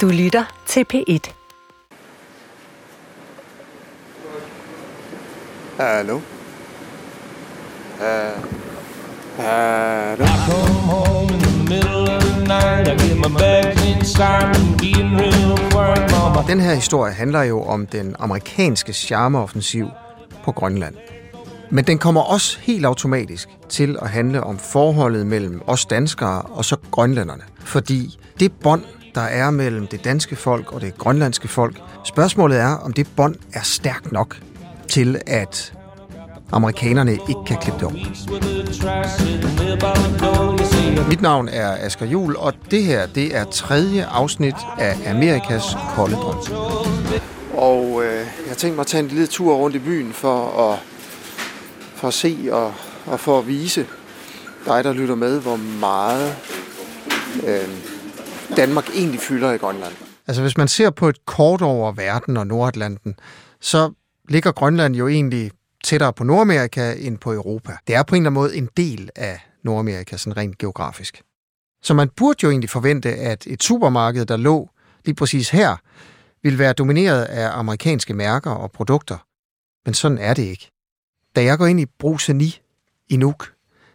Du lytter til P1. Hallo? Hallo? come home in the middle of the night. I get my bags inside and getting to work, mama. Den her historie handler jo om den amerikanske charmeoffensiv på Grønland. Men den kommer også helt automatisk til at handle om forholdet mellem os danskere og så grønlænderne. Fordi det bånd, der er mellem det danske folk og det grønlandske folk, spørgsmålet er, om det bånd er stærkt nok til, at amerikanerne ikke kan klippe det over. Mit navn er Asger Jul, og det her det er tredje afsnit af Amerikas kolde drøm. Og øh, jeg tænkte mig at tage en lille tur rundt i byen for at, for at se og, og for at vise dig, der lytter med, hvor meget øh, Danmark egentlig fylder i Grønland. Altså hvis man ser på et kort over verden og Nordatlanten, så ligger Grønland jo egentlig tættere på Nordamerika end på Europa. Det er på en eller anden måde en del af Nordamerika, sådan rent geografisk. Så man burde jo egentlig forvente, at et supermarked, der lå lige præcis her, ville være domineret af amerikanske mærker og produkter. Men sådan er det ikke. Da jeg går ind i Bruseni i Nuuk,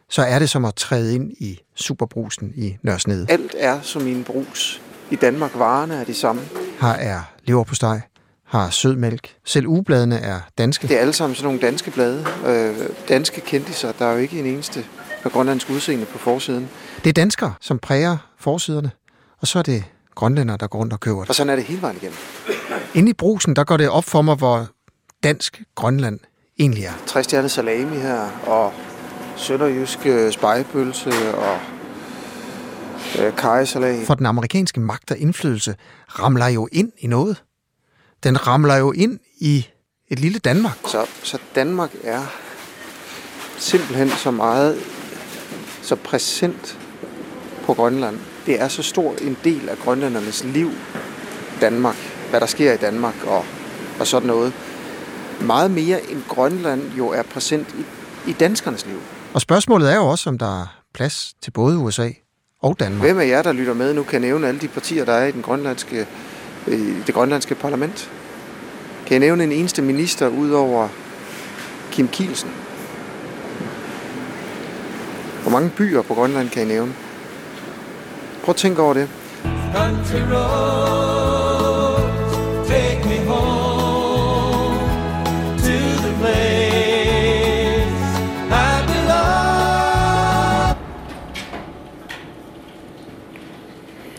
så er det som at træde ind i superbrusen i Nørresnede. Alt er som i en brus. I Danmark varerne er de samme. Her er leverpostej, har sødmælk. Selv ugebladene er danske. Det er alle sammen sådan nogle danske blade. Øh, danske kendiser. Der er jo ikke en eneste med grønlandsk udseende på forsiden. Det er danskere, som præger forsiderne. Og så er det grønlændere, der går rundt og køber det. Og sådan er det hele vejen igennem. Inde i brusen, der går det op for mig, hvor dansk Grønland egentlig er. Træstjernet salami her, og sønderjysk øh, spejepølse, og øh, kajsalat. For den amerikanske magt og indflydelse ramler jo ind i noget. Den ramler jo ind i et lille Danmark. Så, så Danmark er simpelthen så meget så præsent på Grønland. Det er så stor en del af grønlændernes liv, Danmark, hvad der sker i Danmark og, og sådan noget. Meget mere end Grønland jo er præsent i, i danskernes liv. Og spørgsmålet er jo også, om der er plads til både USA og Danmark. Hvem af jer, der lytter med nu, kan nævne alle de partier, der er i den grønlandske, i det grønlandske parlament? Kan jeg nævne en eneste minister ud over Kim Kielsen? Hvor mange byer på Grønland kan I nævne? Prøv at tænke over det. Country roads,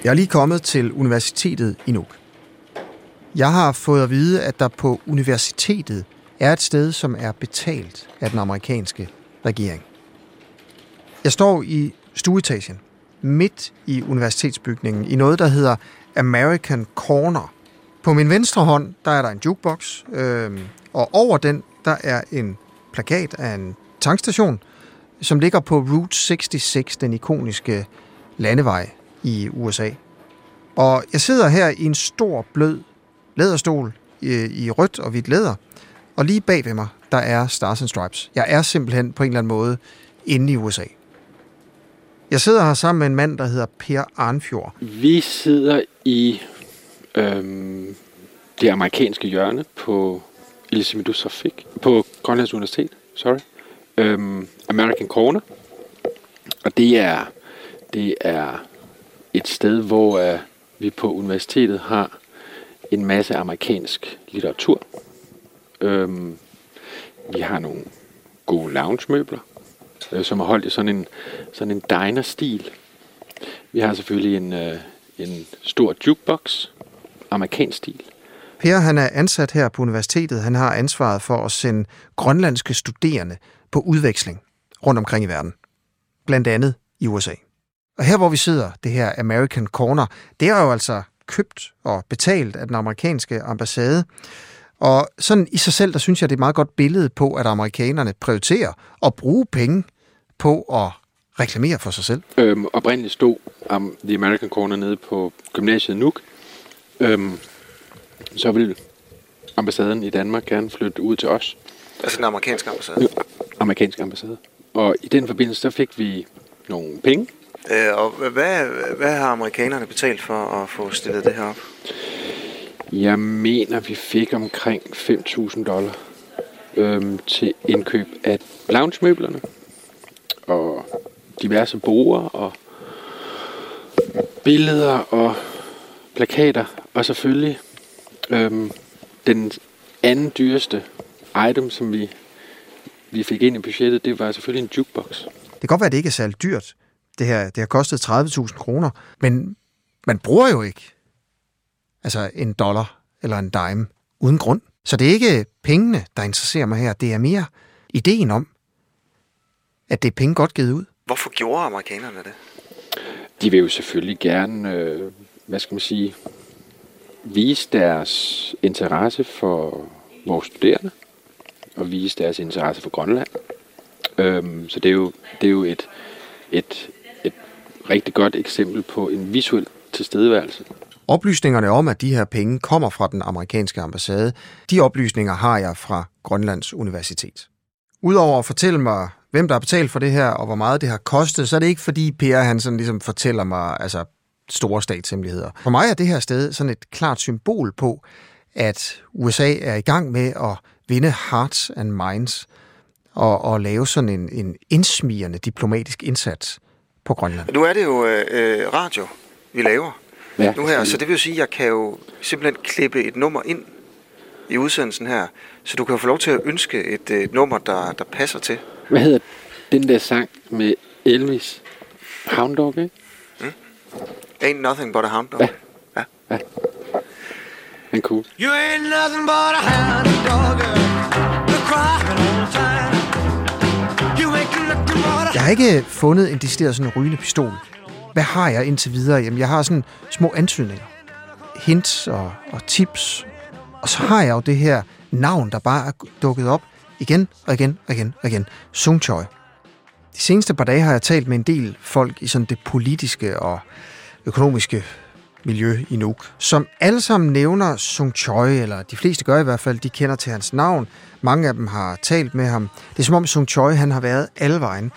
Jeg er lige kommet til universitetet i Nuuk. Jeg har fået at vide, at der på universitetet er et sted, som er betalt af den amerikanske regering. Jeg står i stueetagen, midt i universitetsbygningen, i noget, der hedder American Corner. På min venstre hånd, der er der en jukebox, øh, og over den, der er en plakat af en tankstation, som ligger på Route 66, den ikoniske landevej i USA. Og jeg sidder her i en stor, blød læderstol i, i rødt og hvidt læder, og lige bag ved mig, der er Stars and Stripes. Jeg er simpelthen på en eller anden måde inde i USA. Jeg sidder her sammen med en mand, der hedder Per Arnfjord. Vi sidder i øhm, det amerikanske hjørne på Elisabeth Sofik, på Grønlands Universitet, sorry. Øhm, American Corner. Og det er, det er et sted, hvor øh, vi på universitetet har en masse amerikansk litteratur. Øhm, vi har nogle gode lounge-møbler, øh, som er holdt i sådan en, sådan en diner-stil. Vi har selvfølgelig en, øh, en stor jukebox, amerikansk stil. Per han er ansat her på universitetet. Han har ansvaret for at sende grønlandske studerende på udveksling rundt omkring i verden. Blandt andet i USA. Og her hvor vi sidder, det her American Corner, det er jo altså købt og betalt af den amerikanske ambassade. Og sådan i sig selv, der synes jeg, det er et meget godt billede på, at amerikanerne prioriterer at bruge penge på at reklamere for sig selv. Øhm, oprindeligt stod um, The American Corner nede på gymnasiet Nuuk. Øhm, så vil ambassaden i Danmark gerne flytte ud til os. Altså den amerikanske ambassade? amerikansk ambassade. Og i den forbindelse, der fik vi nogle penge Øh, og hvad, hvad har amerikanerne betalt for at få stillet det her op? Jeg mener, vi fik omkring 5.000 dollar øhm, til indkøb af loungemøblerne og diverse borer og billeder og plakater. Og selvfølgelig øhm, den anden dyreste item, som vi, vi fik ind i budgettet, det var selvfølgelig en jukebox. Det kan godt være, at det ikke er særlig dyrt. Det her det har kostet 30.000 kroner, men man bruger jo ikke altså en dollar eller en dime uden grund. Så det er ikke pengene, der interesserer mig her. Det er mere ideen om, at det er penge godt givet ud. Hvorfor gjorde amerikanerne det? De vil jo selvfølgelig gerne, øh, hvad skal man sige, vise deres interesse for vores studerende og vise deres interesse for Grønland. Øhm, så det er jo, det er jo et, et, et rigtig godt eksempel på en visuel tilstedeværelse. Oplysningerne om, at de her penge kommer fra den amerikanske ambassade, de oplysninger har jeg fra Grønlands Universitet. Udover at fortælle mig, hvem der har betalt for det her, og hvor meget det har kostet, så er det ikke fordi Per han sådan ligesom fortæller mig altså, store statshemmeligheder. For mig er det her sted sådan et klart symbol på, at USA er i gang med at vinde hearts and minds og, og lave sådan en, en indsmirrende diplomatisk indsats på Grønland. Nu er det jo øh, radio, vi laver Ja, nu her, så det vil jo sige, at jeg kan jo simpelthen klippe et nummer ind i udsendelsen her, så du kan jo få lov til at ønske et, et nummer, der, der passer til. Hvad hedder den der sang med Elvis? Hound Dog, ikke? Ain't nothing but a hound dog. Ja. ja. Ja. Den er cool. You ain't nothing but a hound dog, you're crying all the time. Jeg har ikke fundet en decideret sådan rygende pistol. Hvad har jeg indtil videre? Jamen, jeg har sådan små antydninger. Hints og, og tips. Og så har jeg jo det her navn, der bare er dukket op igen og igen og igen og igen. Sung Choi. De seneste par dage har jeg talt med en del folk i sådan det politiske og økonomiske miljø i Nuuk, som alle sammen nævner Sung Choi, eller de fleste gør i hvert fald, de kender til hans navn. Mange af dem har talt med ham. Det er som om Sung Choi, han har været alle vejen.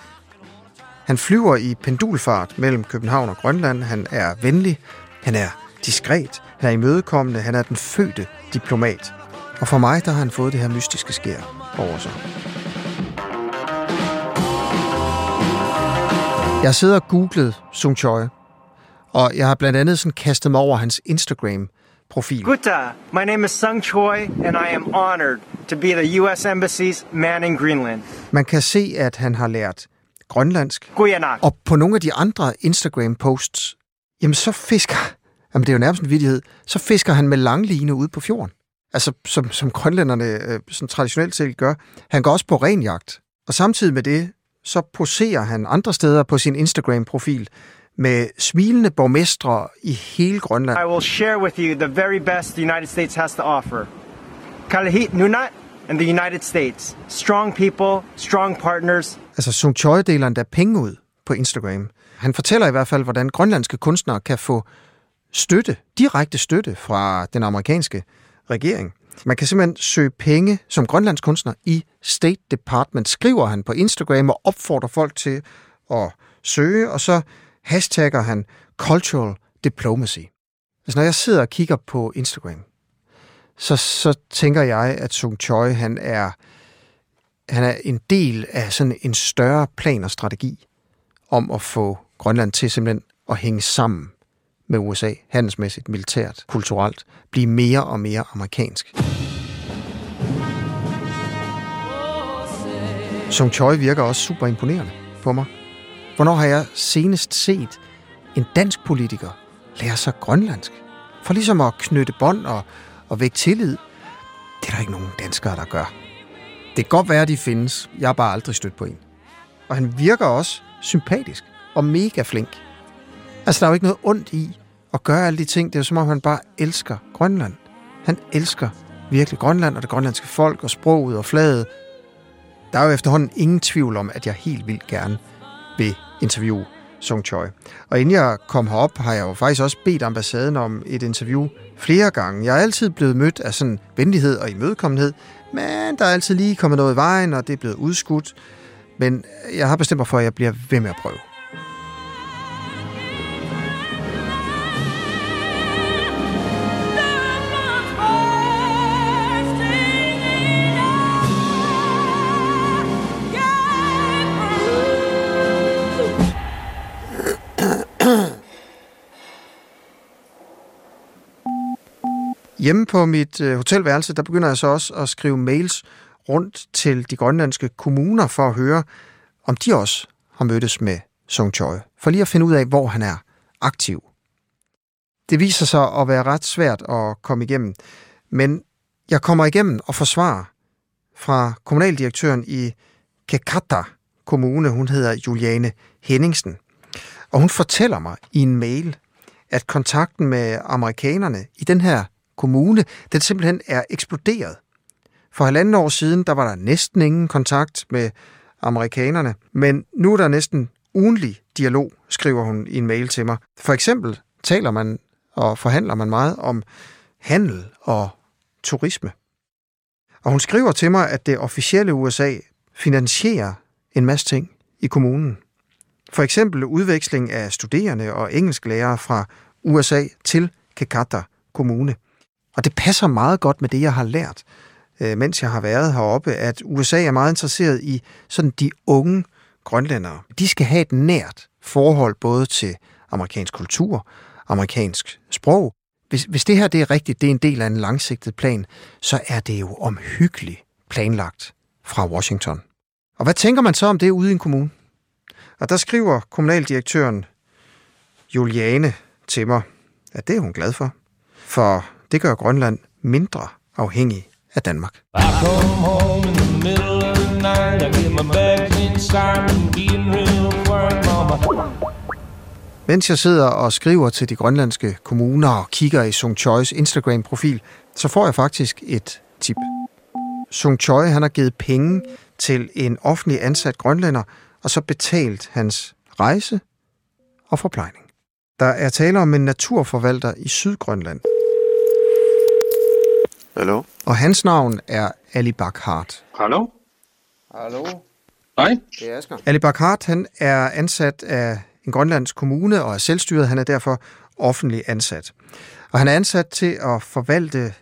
Han flyver i pendulfart mellem København og Grønland. Han er venlig, han er diskret, han er imødekommende, han er den fødte diplomat. Og for mig, der har han fået det her mystiske skær over sig. Jeg har siddet og googlet Sung Choi, og jeg har blandt andet sådan kastet mig over hans Instagram-profil. Gutta, my name is Sung Choi, and I am honored to be the U.S. Embassy's man in Greenland. Man kan se, at han har lært grønlandsk, Kuyanak. Og på nogle af de andre Instagram-posts, jamen så fisker, jamen det er jo nærmest en vidighed, så fisker han med langline ude på fjorden. Altså som, som grønlænderne øh, sådan traditionelt set gør. Han går også på renjagt. Og samtidig med det, så poserer han andre steder på sin Instagram-profil med smilende borgmestre i hele Grønland. I will share with you the very best the United States has to offer. Kalahit Nunat and the United States. Strong people, strong partners, Altså Sung Choi deler endda penge ud på Instagram. Han fortæller i hvert fald, hvordan grønlandske kunstnere kan få støtte, direkte støtte fra den amerikanske regering. Man kan simpelthen søge penge som grønlandsk kunstner i State Department, skriver han på Instagram og opfordrer folk til at søge, og så hashtagger han cultural diplomacy. Altså når jeg sidder og kigger på Instagram, så, så tænker jeg, at Sung Choi, han er, han er en del af sådan en større plan og strategi om at få Grønland til simpelthen at hænge sammen med USA, handelsmæssigt, militært, kulturelt, blive mere og mere amerikansk. Sung Choi virker også super imponerende på mig. Hvornår har jeg senest set en dansk politiker lære sig grønlandsk? For ligesom at knytte bånd og, og vække tillid. Det er der ikke nogen danskere, der gør. Det kan godt være, at de findes. Jeg har bare aldrig stødt på en. Og han virker også sympatisk og mega flink. Altså, der er jo ikke noget ondt i at gøre alle de ting. Det er jo som om, han bare elsker Grønland. Han elsker virkelig Grønland og det grønlandske folk og sproget og flaget. Der er jo efterhånden ingen tvivl om, at jeg helt vildt gerne vil interviewe Song Choi. Og inden jeg kom herop, har jeg jo faktisk også bedt ambassaden om et interview flere gange. Jeg er altid blevet mødt af sådan venlighed og imødekommenhed, men der er altid lige kommet noget i vejen, og det er blevet udskudt. Men jeg har bestemt mig for, at jeg bliver ved med at prøve. Hjemme på mit øh, hotelværelse, der begynder jeg så også at skrive mails rundt til de grønlandske kommuner for at høre, om de også har mødtes med Song Choi. For lige at finde ud af, hvor han er aktiv. Det viser sig at være ret svært at komme igennem. Men jeg kommer igennem og får svar fra kommunaldirektøren i Kekata Kommune. Hun hedder Juliane Henningsen. Og hun fortæller mig i en mail, at kontakten med amerikanerne i den her kommune, den simpelthen er eksploderet. For halvanden år siden, der var der næsten ingen kontakt med amerikanerne, men nu er der næsten ugenlig dialog, skriver hun i en mail til mig. For eksempel taler man og forhandler man meget om handel og turisme. Og hun skriver til mig, at det officielle USA finansierer en masse ting i kommunen. For eksempel udveksling af studerende og engelsklærere fra USA til Kekata Kommune. Og det passer meget godt med det, jeg har lært, øh, mens jeg har været heroppe, at USA er meget interesseret i sådan de unge grønlændere. De skal have et nært forhold både til amerikansk kultur, amerikansk sprog. Hvis, hvis det her det er rigtigt, det er en del af en langsigtet plan, så er det jo omhyggeligt planlagt fra Washington. Og hvad tænker man så om det ude i en kommune? Og der skriver kommunaldirektøren Juliane til mig, at det er hun glad for. For det gør Grønland mindre afhængig af Danmark. Mens jeg sidder og skriver til de grønlandske kommuner og kigger i Sung Chois Instagram-profil, så får jeg faktisk et tip. Sung Choi han har givet penge til en offentlig ansat grønlænder, og så betalt hans rejse og forplejning. Der er tale om en naturforvalter i Sydgrønland, Hallo? og hans navn er Ali Bakhart. Hallo? Hallo, Hej. det er Asger. Ali Bakhart han er ansat af en grønlandsk kommune og er selvstyret. Han er derfor offentlig ansat. Og han er ansat til at forvalte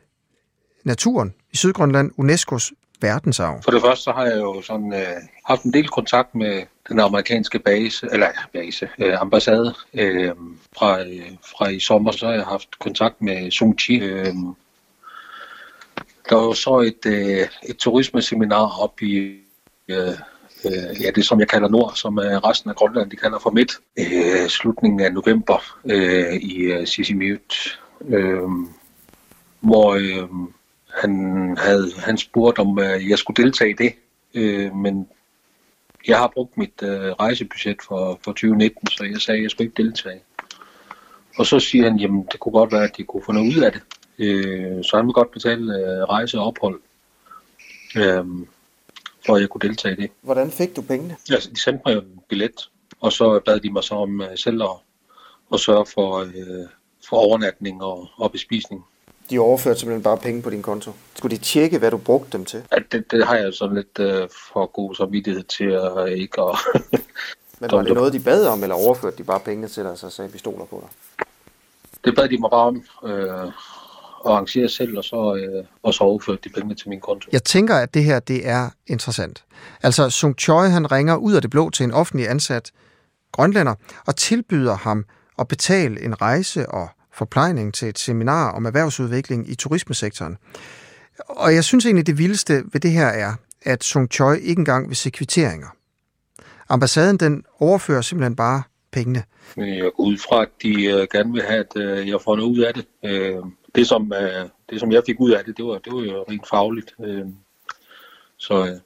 naturen i Sydgrønland, UNESCO's verdensarv. For det første så har jeg jo sådan, øh, haft en del kontakt med den amerikanske base, eller base, øh, ambassade. Øh, fra, øh, fra i sommer så har jeg haft kontakt med Sung Chi. Øh, der var så et, øh, et turismeseminar op i øh, øh, ja, det som jeg kalder Nord, som er resten af Grønland, de kalder for Midt, øh, slutningen af november øh, i øh, Sisimiut, øh, hvor øh, han havde han spurgte, om øh, jeg skulle deltage i det, øh, men jeg har brugt mit øh, rejsebudget for, for 2019, så jeg sagde, at jeg skulle ikke deltage. Og så siger han, jamen det kunne godt være, at de kunne få noget ud af det. Øh, så han vil godt betale øh, rejse og ophold, øh, for at jeg kunne deltage i det. Hvordan fik du pengene? Altså, de sendte mig jo en billet, og så bad de mig så om øh, selv at, at sørge for, øh, for overnatning og, og bespisning. De overførte simpelthen bare penge på din konto. Skulle de tjekke, hvad du brugte dem til? At det, det har jeg sådan lidt øh, for god samvittighed til at øh, ikke at... Men var det noget, de bad om, eller overførte de bare pengene til dig, og så sagde vi stoler på dig? det bad de mig bare om øh, at arrangere selv, og så, øh, og så overførte de pengene til min konto. Jeg tænker, at det her det er interessant. Altså, Sung Choi han ringer ud af det blå til en offentlig ansat grønlænder og tilbyder ham at betale en rejse og forplejning til et seminar om erhvervsudvikling i turismesektoren. Og jeg synes egentlig, det vildeste ved det her er, at Sung Choi ikke engang vil se kvitteringer. Ambassaden den overfører simpelthen bare pengene. Men jeg går ud fra, at de øh, gerne vil have, at øh, jeg får noget ud af det. Det, som, øh, det, som jeg fik ud af det, det var, det var jo rent fagligt. Øh, så øh,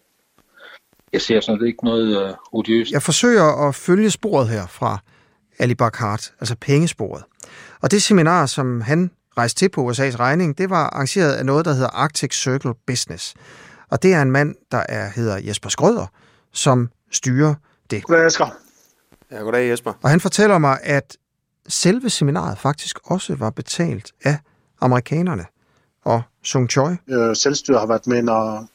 jeg ser sådan ikke noget øh, odiøst. Jeg forsøger at følge sporet her fra Ali Bakhart, altså pengesporet. Og det seminar, som han rejste til på USA's regning, det var arrangeret af noget, der hedder Arctic Circle Business. Og det er en mand, der er, hedder Jesper Skrøder, som styrer det. Goddag, Asger. Ja, goddag Jesper. Og han fortæller mig, at selve seminaret faktisk også var betalt af amerikanerne og Sung Choi. Øh, Selvstyret har været med ind og,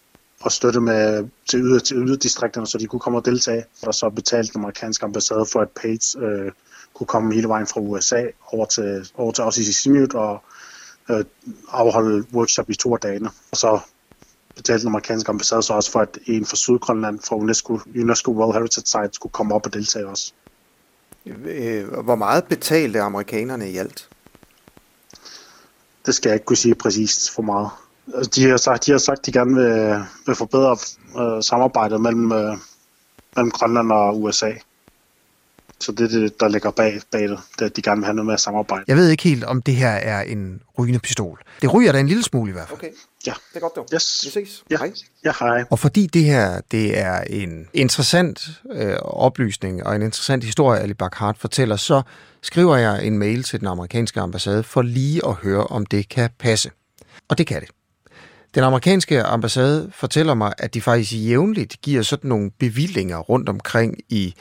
og støtte med, til, yder, til yderdistrikterne, så de kunne komme og deltage. Og så betalt den amerikanske ambassade for, at Page øh, kunne komme hele vejen fra USA over til, over til os i Sisimiut og øh, afholde workshop i to af dagene. Og så betalte den amerikanske ambassade så også for, at en fra Sydgrønland fra UNESCO, UNESCO World Heritage Site skulle komme op og deltage også. Hvor meget betalte amerikanerne i alt? Det skal jeg ikke kunne sige præcist for meget. Altså, de har sagt, de har sagt, de gerne vil, vil forbedre øh, samarbejdet mellem, øh, mellem Grønland og USA. Så det er det, der ligger bag, bag det, det, at de gerne vil have noget med at samarbejde. Jeg ved ikke helt, om det her er en rygende pistol. Det ryger da en lille smule i hvert fald. Okay, Ja, det er godt dog. Yes. Vi ses. Ja. Hej. ja hej. Og fordi det her det er en interessant øh, oplysning og en interessant historie, Ali Bakhart fortæller, så skriver jeg en mail til den amerikanske ambassade for lige at høre, om det kan passe. Og det kan det. Den amerikanske ambassade fortæller mig, at de faktisk jævnligt giver sådan nogle bevillinger rundt omkring i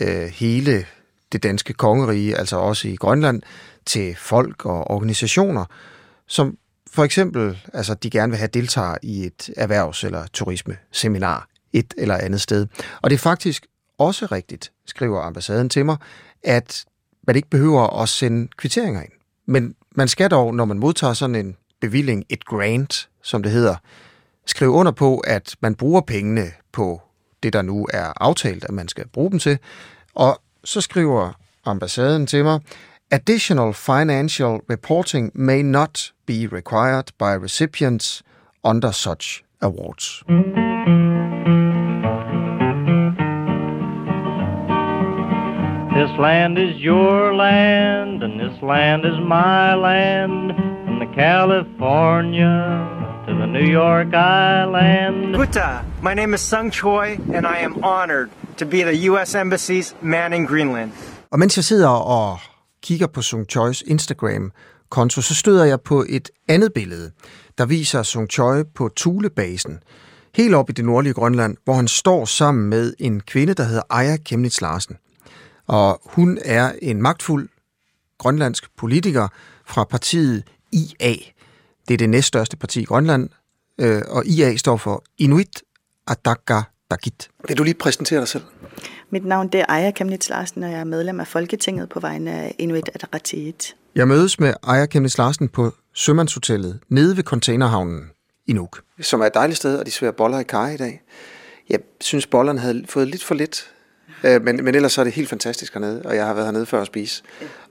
øh, hele det danske kongerige, altså også i Grønland, til folk og organisationer, som for eksempel, altså de gerne vil have deltager i et erhvervs- eller turismeseminar et eller andet sted. Og det er faktisk også rigtigt, skriver ambassaden til mig, at man ikke behøver at sende kvitteringer ind. Men man skal dog, når man modtager sådan en bevilling, et grant, som det hedder, skrive under på, at man bruger pengene på det, der nu er aftalt, at man skal bruge dem til. Og så skriver ambassaden til mig, Additional financial reporting may not be required by recipients under such awards. This land is your land, and this land is my land, from the California to the New York Island. Buta, my name is Sung Choi, and I am honored to be the U.S. Embassy's man in Greenland. Og mens jeg sidder og kigger på Sung Chois Instagram-konto, så støder jeg på et andet billede, der viser Sung Choi på Tulebasen, helt op i det nordlige Grønland, hvor han står sammen med en kvinde, der hedder Aya Kemnitz Larsen. Og hun er en magtfuld grønlandsk politiker fra partiet IA. Det er det næststørste parti i Grønland, øh, og IA står for Inuit Ataqatigiit. Vil du lige præsentere dig selv? Mit navn det er Aya Kemnitz Larsen, og jeg er medlem af Folketinget på vegne af Inuit Ataqatigiit. Jeg mødes med Aya Kemnitz Larsen på Sømandshotellet nede ved containerhavnen i Nuuk. Som er et dejligt sted, og de serverer boller i kaj i dag. Jeg synes, bollerne havde fået lidt for lidt. Øh, Men, men ellers så er det helt fantastisk hernede, og jeg har været hernede før at spise.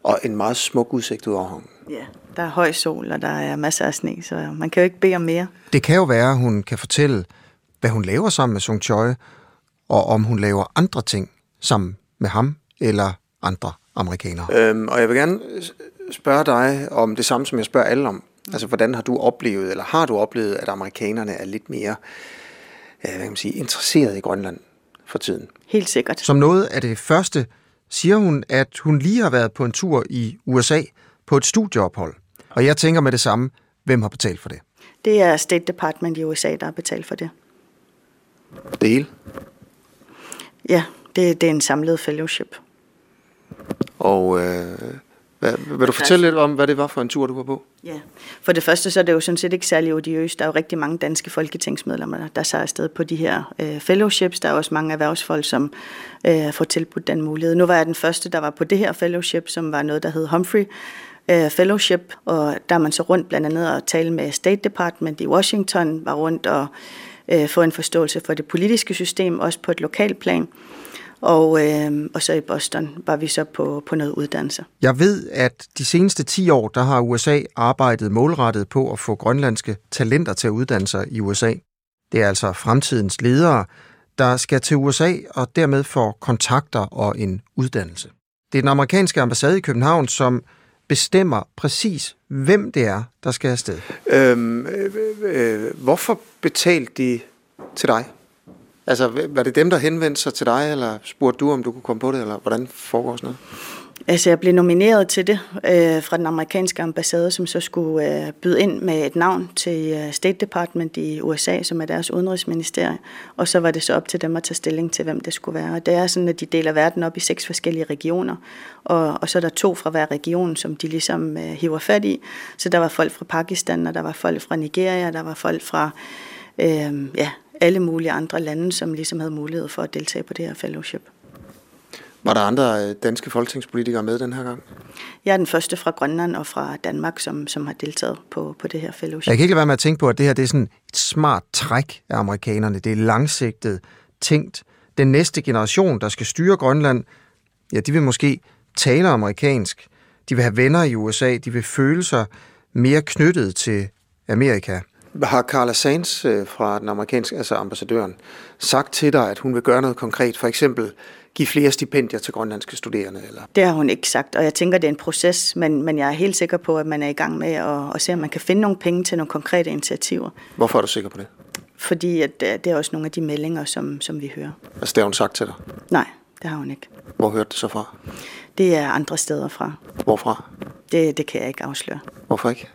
Og en meget smuk udsigt ud over havnen. Ja, der er høj sol, og der er masser af sne, så man kan jo ikke bede om mere. Det kan jo være, at hun kan fortælle, hvad hun laver sammen med Sung Choi, og om hun laver andre ting sammen med ham eller andre amerikanere. Øhm, og jeg vil gerne spørge dig om det samme, som jeg spørger alle om. Altså, hvordan har du oplevet, eller har du oplevet, at amerikanerne er lidt mere øh, hvad kan man sige, interesseret i Grønland for tiden? Helt sikkert. Som noget af det første siger hun, at hun lige har været på en tur i USA på et studieophold. Og jeg tænker med det samme, hvem har betalt for det? Det er State Department i USA, der har betalt for det. Det hele. Ja, det, det er en samlet fellowship. Og øh, hvad, vil du fortælle lidt om, hvad det var for en tur, du var på? Ja. For det første, så er det jo sådan set ikke særlig odiøst. Der er jo rigtig mange danske folketingsmedlemmer, der tager afsted på de her øh, fellowships. Der er også mange erhvervsfolk, som øh, får tilbudt den mulighed. Nu var jeg den første, der var på det her fellowship, som var noget, der hed Humphrey øh, Fellowship, og der er man så rundt blandt andet og tale med State Department i Washington, var rundt og øh, få en forståelse for det politiske system, også på et lokalt plan. Og, øh, og så i Boston var vi så på, på noget uddannelse. Jeg ved, at de seneste 10 år, der har USA arbejdet målrettet på at få grønlandske talenter til at uddanne sig i USA. Det er altså fremtidens ledere, der skal til USA og dermed får kontakter og en uddannelse. Det er den amerikanske ambassade i København, som bestemmer præcis, hvem det er, der skal afsted. Øhm, øh, øh, hvorfor betalte de til dig? Altså, var det dem, der henvendte sig til dig, eller spurgte du, om du kunne komme på det, eller hvordan foregår sådan noget? Altså, jeg blev nomineret til det øh, fra den amerikanske ambassade, som så skulle øh, byde ind med et navn til øh, State Department i USA, som er deres udenrigsministerie. Og så var det så op til dem at tage stilling til, hvem det skulle være. Og det er sådan, at de deler verden op i seks forskellige regioner. Og, og så er der to fra hver region, som de ligesom øh, hiver fat i. Så der var folk fra Pakistan, og der var folk fra Nigeria, der var folk fra øh, ja, alle mulige andre lande, som ligesom havde mulighed for at deltage på det her fellowship. Var der andre øh, danske folketingspolitikere med den her gang? Jeg er den første fra Grønland og fra Danmark, som, som har deltaget på, på det her fellowship. Jeg kan ikke lade være med at tænke på, at det her det er sådan et smart træk af amerikanerne. Det er langsigtet, tænkt. Den næste generation, der skal styre Grønland, ja, de vil måske tale amerikansk. De vil have venner i USA. De vil føle sig mere knyttet til Amerika. Har Carla Sands øh, fra den amerikanske, altså ambassadøren, sagt til dig, at hun vil gøre noget konkret, for eksempel give flere stipendier til grønlandske studerende? Eller? Det har hun ikke sagt, og jeg tænker, det er en proces, men, men jeg er helt sikker på, at man er i gang med at, at se, om man kan finde nogle penge til nogle konkrete initiativer. Hvorfor er du sikker på det? Fordi at, øh, det er også nogle af de meldinger, som, som vi hører. Altså det har hun sagt til dig? Nej, det har hun ikke. Hvor hørte det så fra? Det er andre steder fra. Hvorfra? Det, det kan jeg ikke afsløre. Hvorfor ikke?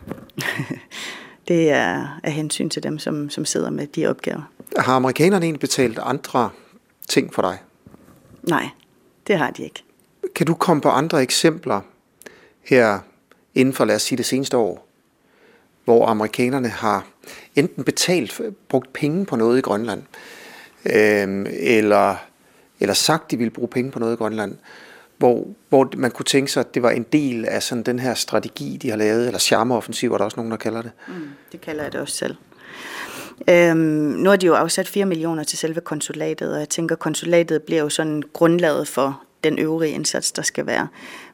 det er af hensyn til dem, som, som sidder med de opgaver. Har amerikanerne egentlig betalt andre ting for dig? Nej, det har de ikke. Kan du komme på andre eksempler her inden for, lad os sige, det seneste år, hvor amerikanerne har enten betalt, brugt penge på noget i Grønland, øh, eller, eller sagt, de ville bruge penge på noget i Grønland, hvor, hvor man kunne tænke sig, at det var en del af sådan den her strategi, de har lavet, eller charmeoffensiv, er der også nogen, der kalder det. Mm, det kalder jeg det også selv. Øhm, nu har de jo afsat 4 millioner til selve konsulatet, og jeg tænker, konsulatet bliver jo sådan grundlaget for den øvrige indsats, der skal være.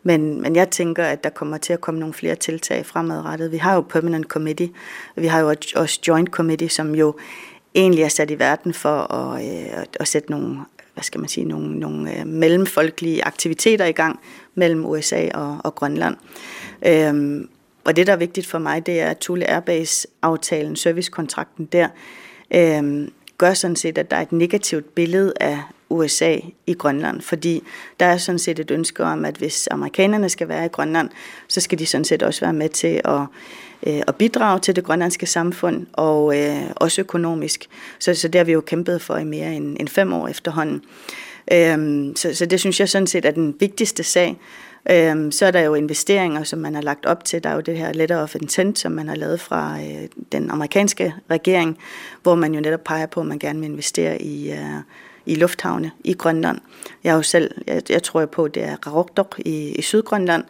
Men, men jeg tænker, at der kommer til at komme nogle flere tiltag fremadrettet. Vi har jo Permanent Committee, og vi har jo også Joint Committee, som jo egentlig er sat i verden for at, øh, at sætte nogle hvad skal man sige, nogle, nogle øh, mellemfolkelige aktiviteter i gang mellem USA og, og Grønland. Øhm, og det, der er vigtigt for mig, det er, at Thule Airbase-aftalen, servicekontrakten der, øh, gør sådan set, at der er et negativt billede af USA i Grønland, fordi der er sådan set et ønske om, at hvis amerikanerne skal være i Grønland, så skal de sådan set også være med til at, øh, at bidrage til det grønlandske samfund, og øh, også økonomisk. Så, så det har vi jo kæmpet for i mere end, end fem år efterhånden. Øhm, så, så det synes jeg sådan set er den vigtigste sag. Øhm, så er der jo investeringer, som man har lagt op til. Der er jo det her letter of intent, som man har lavet fra øh, den amerikanske regering, hvor man jo netop peger på, at man gerne vil investere i, øh, i lufthavne i Grønland. Jeg er jo selv, jeg, jeg tror på, at det er Rarokdok i, i Sydgrønland,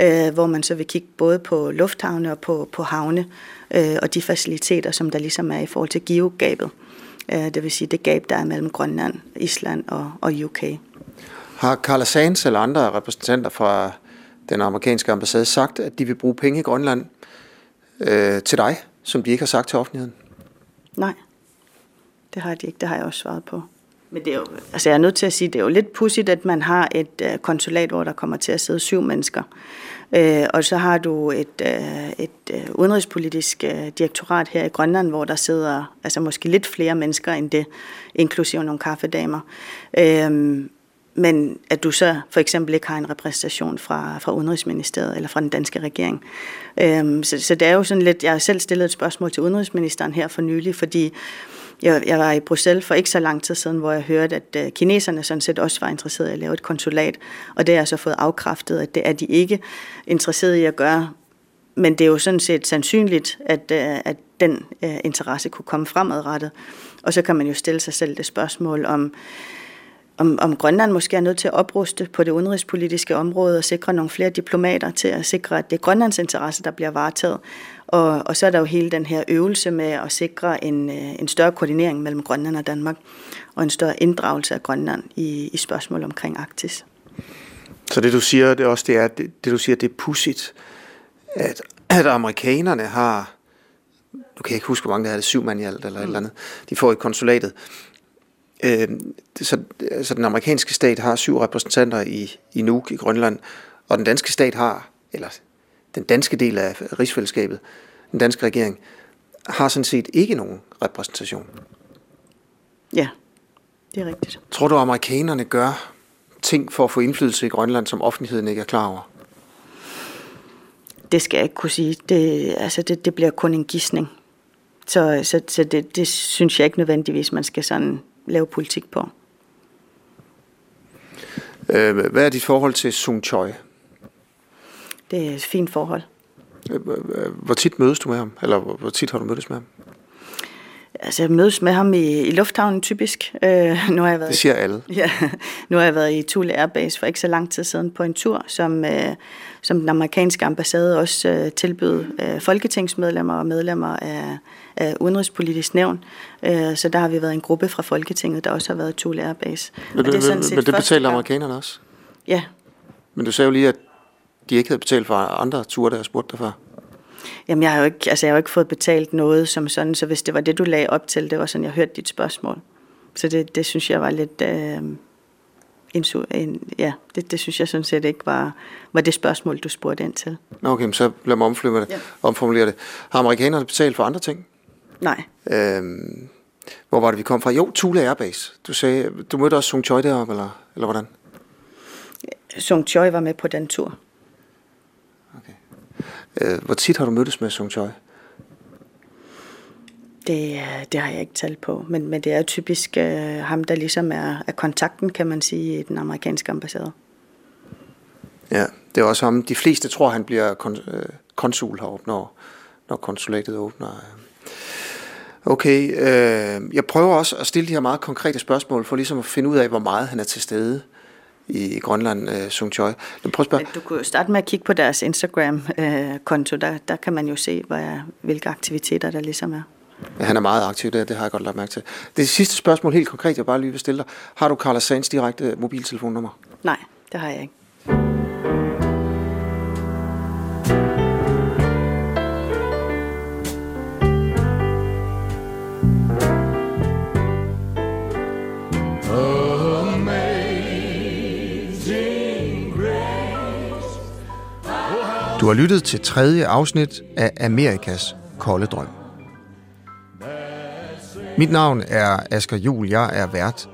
øh, hvor man så vil kigge både på lufthavne og på, på havne øh, og de faciliteter, som der ligesom er i forhold til geogabet. Øh, det vil sige det gab, der er mellem Grønland, Island og, og UK. Har Carla Sands eller andre repræsentanter fra den amerikanske ambassade sagt, at de vil bruge penge i Grønland øh, til dig, som de ikke har sagt til offentligheden? Nej, det har de ikke. Det har jeg også svaret på. Men det er jo, altså jeg er nødt til at sige, det er jo lidt pudsigt, at man har et øh, konsulat, hvor der kommer til at sidde syv mennesker. Øh, og så har du et, øh, et øh, udenrigspolitisk øh, direktorat her i Grønland, hvor der sidder altså måske lidt flere mennesker end det, inklusive nogle kaffedamer. Øh, men at du så for eksempel ikke har en repræsentation fra, fra Udenrigsministeriet eller fra den danske regering. Øhm, så, så det er jo sådan lidt, jeg har selv stillet et spørgsmål til Udenrigsministeren her for nylig, fordi jeg, jeg var i Bruxelles for ikke så lang tid siden, hvor jeg hørte, at øh, kineserne sådan set også var interesserede i at lave et konsulat, og det har jeg så fået afkræftet, at det er de ikke interesserede i at gøre. Men det er jo sådan set sandsynligt, at, øh, at den øh, interesse kunne komme fremadrettet. Og så kan man jo stille sig selv det spørgsmål om, om, om Grønland måske er nødt til at opruste på det udenrigspolitiske område og sikre nogle flere diplomater til at sikre, at det er Grønlands interesse, der bliver varetaget. Og, og så er der jo hele den her øvelse med at sikre en, øh, en større koordinering mellem Grønland og Danmark, og en større inddragelse af Grønland i, i spørgsmål omkring Arktis. Så det du siger, det også det er, det, det du siger, det er pudsigt, at, at amerikanerne har, du kan ikke huske, hvor mange der er, det er syv mand i alt, eller mm. et eller andet, de får i konsulatet, Øh, så, så den amerikanske stat har syv repræsentanter i, i Nuuk i Grønland, og den danske stat har, eller den danske del af rigsfællesskabet, den danske regering, har sådan set ikke nogen repræsentation. Ja, det er rigtigt. Tror du, at amerikanerne gør ting for at få indflydelse i Grønland, som offentligheden ikke er klar over? Det skal jeg ikke kunne sige. Det, altså det, det bliver kun en gissning. Så, så, så det, det synes jeg ikke nødvendigvis, man skal sådan lave politik på. Øh, hvad er dit forhold til Sung Choi? Det er et fint forhold. Hvor tit mødes du med ham? Eller hvor tit har du mødtes med ham? Altså, jeg mødes med ham i, i lufthavnen typisk. Øh, nu har jeg været, det siger alle. Ja, nu har jeg været i Thule Airbase for ikke så lang tid siden på en tur, som, øh, som den amerikanske ambassade også øh, tilbød øh, folketingsmedlemmer og medlemmer af, af udenrigspolitisk nævn. Øh, så der har vi været en gruppe fra Folketinget, der også har været i Thule Airbase. Men, det, men, men det betaler amerikanerne også? Ja. Men du sagde jo lige, at de ikke havde betalt for andre ture, der har spurgt dig før. Jamen, jeg har jo ikke, altså, jeg har jo ikke fået betalt noget som sådan, så hvis det var det, du lagde op til, det var sådan, jeg hørte dit spørgsmål. Så det, det synes jeg var lidt... Øh, insu, en, ja, det, det synes jeg sådan set ikke var, var det spørgsmål, du spurgte ind til. Okay, men så lad mig omflytte det, Ja. omformulere det. Har amerikanerne betalt for andre ting? Nej, Øhm, hvor var det, vi kom fra? Jo, Thule Airbase. Du sagde, du mødte også Sung Choi deroppe, eller, eller hvordan? Sung Choi var med på den tur. Øh, hvor tit har du mødtes med Sung Choi? Det, øh, det har jeg ikke talt på, men, men det er typisk øh, ham, der ligesom er, er kontakten, kan man sige, i den amerikanske ambassade. Ja, det er også ham. De fleste tror, han bliver kon- øh, konsul heroppe, når, når konsulatet åbner. Okay, øh, jeg prøver også at stille de her meget konkrete spørgsmål, for ligesom at finde ud af, hvor meget han er til stede i Grønland, øh, Sung Choi. Men prøv at spørge. Du kunne jo starte med at kigge på deres Instagram-konto. Der, der kan man jo se, hvad, hvilke aktiviteter der ligesom er. Ja, han er meget aktiv der, det har jeg godt lagt mærke til. Det sidste spørgsmål, helt konkret, jeg bare lige vil stille dig. Har du Carla Sands direkte mobiltelefonnummer? Nej, det har jeg ikke. Du har lyttet til tredje afsnit af Amerikas kolde drøm. Mit navn er Asger Jul, jeg er vært.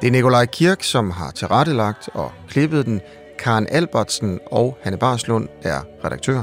Det er Nikolaj Kirk, som har tilrettelagt og klippet den. Karen Albertsen og Hanne Barslund er redaktør.